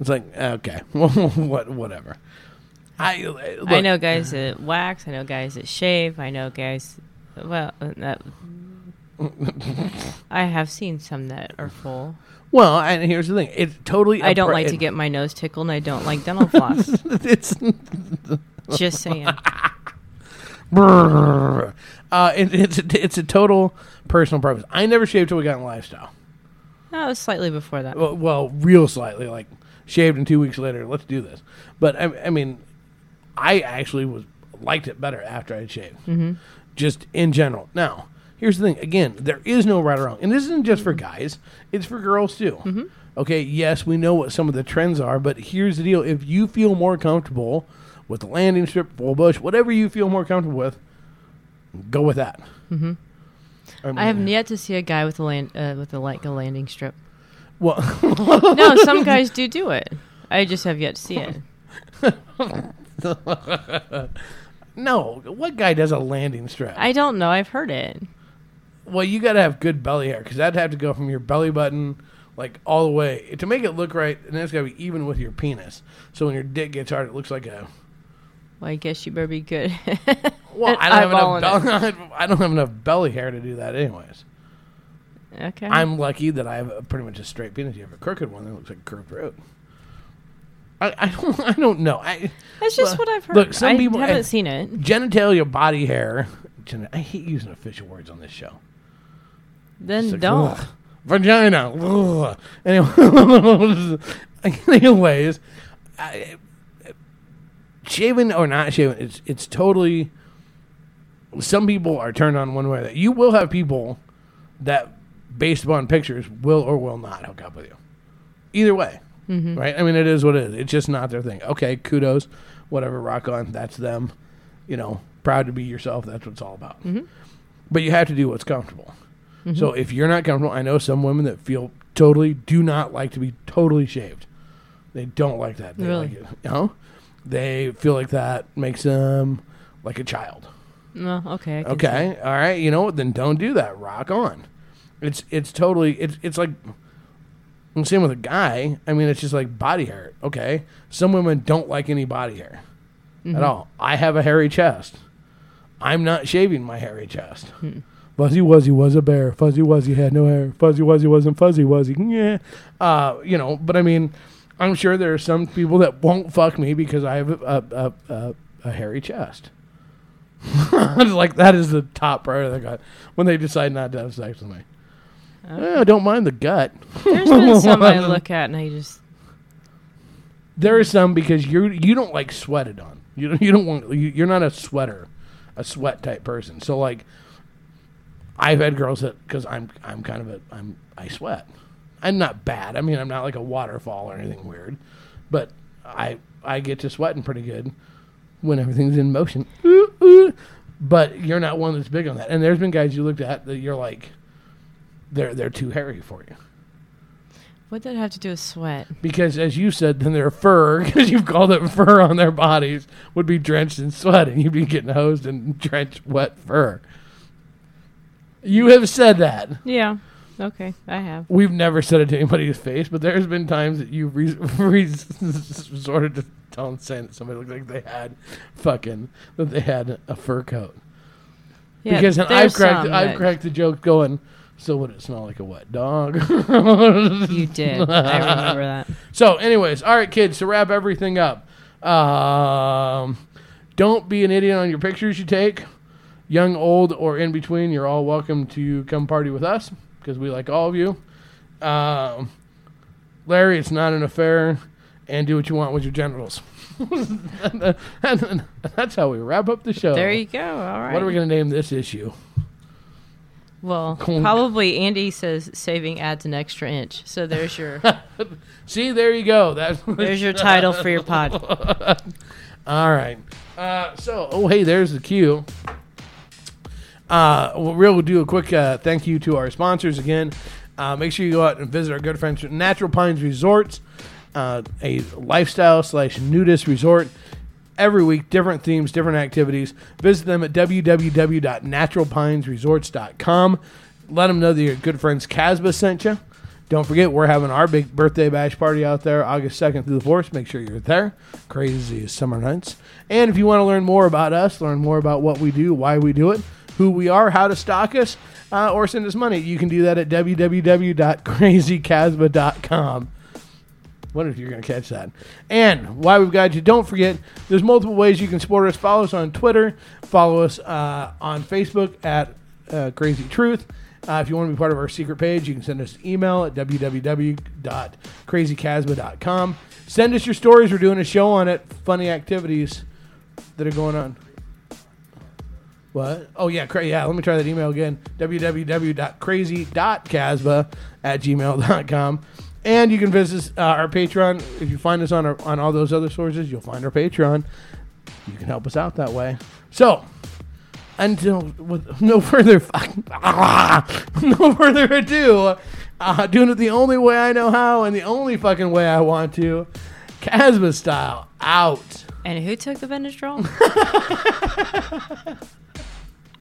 It's like ah, okay, well, what, whatever. I uh, look, I know guys that wax. I know guys that shave. I know guys. Well, uh, that, uh, I have seen some that are full. Well, and here's the thing: it's totally. I don't appra- like to get my nose tickled, and I don't like dental floss. It's Just saying. Brrr. Uh, it, it's it's a total personal preference. I never shaved till we got in lifestyle. No, it was slightly before that. Well, well, real slightly, like shaved, and two weeks later, let's do this. But I, I mean, I actually was liked it better after I shaved, mm-hmm. just in general. Now, here's the thing: again, there is no right or wrong, and this isn't just for guys; it's for girls too. Okay, yes, we know what some of the trends are, but here's the deal: if you feel more comfortable with the landing strip, full bush, whatever you feel more comfortable with, go with that. Mm-hmm. I have yet to see a guy with a land uh, with a like a landing strip. well. No, some guys do do it. I just have yet to see it. no, what guy does a landing strip? I don't know. I've heard it. Well, you got to have good belly hair because that'd have to go from your belly button like all the way to make it look right, and it's got to be even with your penis. So when your dick gets hard, it looks like a. Well, I guess you better be good. Well, I don't have enough. Belly, I don't have enough belly hair to do that, anyways. okay. I'm lucky that I have a, pretty much a straight penis. You have a crooked one that looks like a curved root. I, I don't I don't know. I That's just Look- what I've heard. look, some I people- haven't I- seen it. genitalia, body hair. gen- I hate using official words on this show. Then like, don't. ugh, vagina. ugh. Anyway, anyways, I, shaving or not shaving, it's it's totally. Some people are turned on one way. or the- You will have people that, based upon pictures, will or will not hook up with you. Either way, mm-hmm. right? I mean, it is what it is. It's just not their thing. Okay, kudos, whatever. Rock on. That's them. You know, proud to be yourself. That's what it's all about. Mm-hmm. But you have to do what's comfortable. So if you're not comfortable, I know some women that feel totally do not like to be totally shaved. They don't like that. They Really? like it. You know? They feel like that makes them like a child. No, okay. Can see. Okay, all right. You know what? Then don't do that. Rock on. It's it's totally it's it's like and same with a guy. I mean, it's just like body hair. Okay, some women don't like any body hair Mm-hmm. at all. I have a hairy chest. I'm not shaving my hairy chest. Hmm. Fuzzy Wuzzy was a bear. Fuzzy Wuzzy had no hair. Fuzzy Wuzzy wasn't Fuzzy Wuzzy. Yeah, uh, you know. But I mean, I'm sure there are some people that won't fuck me because I have a a, a, a, hairy chest. like that is the top priority they got when they decide not to have sex with me. Eh, I don't mind the gut. There's been some I look at and I just There are some because you you don't like sweated on. You don't, you don't want you, you're not a sweater. a sweat type person. So like, I've had girls that because I'm I'm kind of a I'm I sweat. I'm not bad. I mean, I'm not like a waterfall or anything weird, but I I get to sweating pretty good when everything's in motion. Ooh, ooh. But you're not one that's big on that. And there's been guys you looked at that you're like, they're they're too hairy for you. What did it have to do with sweat? Because as you said, then their fur, because you've called it fur on their bodies, would be drenched in sweat, and you'd be getting hosed in drenched wet fur. You have said that. Yeah. Okay, I have. We've never said it to anybody's face, but there's been times that you've re- re- resorted to telling saying that somebody looked like they had fucking that they had a fur coat. Yeah, because I've cracked I've cracked the joke going. So would it smell like a wet dog? You did. I remember that. So, anyways, all right, kids. To wrap everything up, um, don't be an idiot on your pictures you take. Young, old, or in between, you're all welcome to come party with us because we like all of you. Um, Larry, it's not an affair, and do what you want with your genitals. and that's how we wrap up the show. There you go. All right. What are we going to name this issue? Well, Cool. probably Andy says saving adds an extra inch. So there's your See, there you go. That's there's your title for your pod. All right. Uh, so, oh, hey, there's the cue. Uh, we'll, we'll do a quick uh, thank you to our sponsors again. Uh, make sure you go out and visit our good friends at Natural Pines Resorts, uh, a lifestyle slash nudist resort. Every week, different themes, different activities. Visit them at www.naturalpinesresorts.com. Let them know that your good friends Casbah sent you. Don't forget, we're having our big birthday bash party out there August 2nd through the 4th. Make sure you're there. Crazy summer nights. And if you want to learn more about us, learn more about what we do, why we do it, who we are, how to stock us, uh, or send us money, you can do that at www.crazycasbah.com. What if you're going to catch that? And why we've got you, don't forget, there's multiple ways you can support us. Follow us on Twitter. Follow us uh, on Facebook at uh, Crazy Truth. Uh, if you want to be part of our secret page, you can send us an email at www.crazycasbah.com. Send us your stories. We're doing a show on it. Funny activities that are going on. What? Oh, yeah. Cra- yeah. Let me try that email again. www.crazy.casbah at gmail.com. And you can visit uh, our Patreon. If you find us on our, on all those other sources, you'll find our Patreon. You can help us out that way. So, until with no further fucking, no further ado, uh, doing it the only way I know how and the only fucking way I want to, Casbah style out. And who took the Benadryl?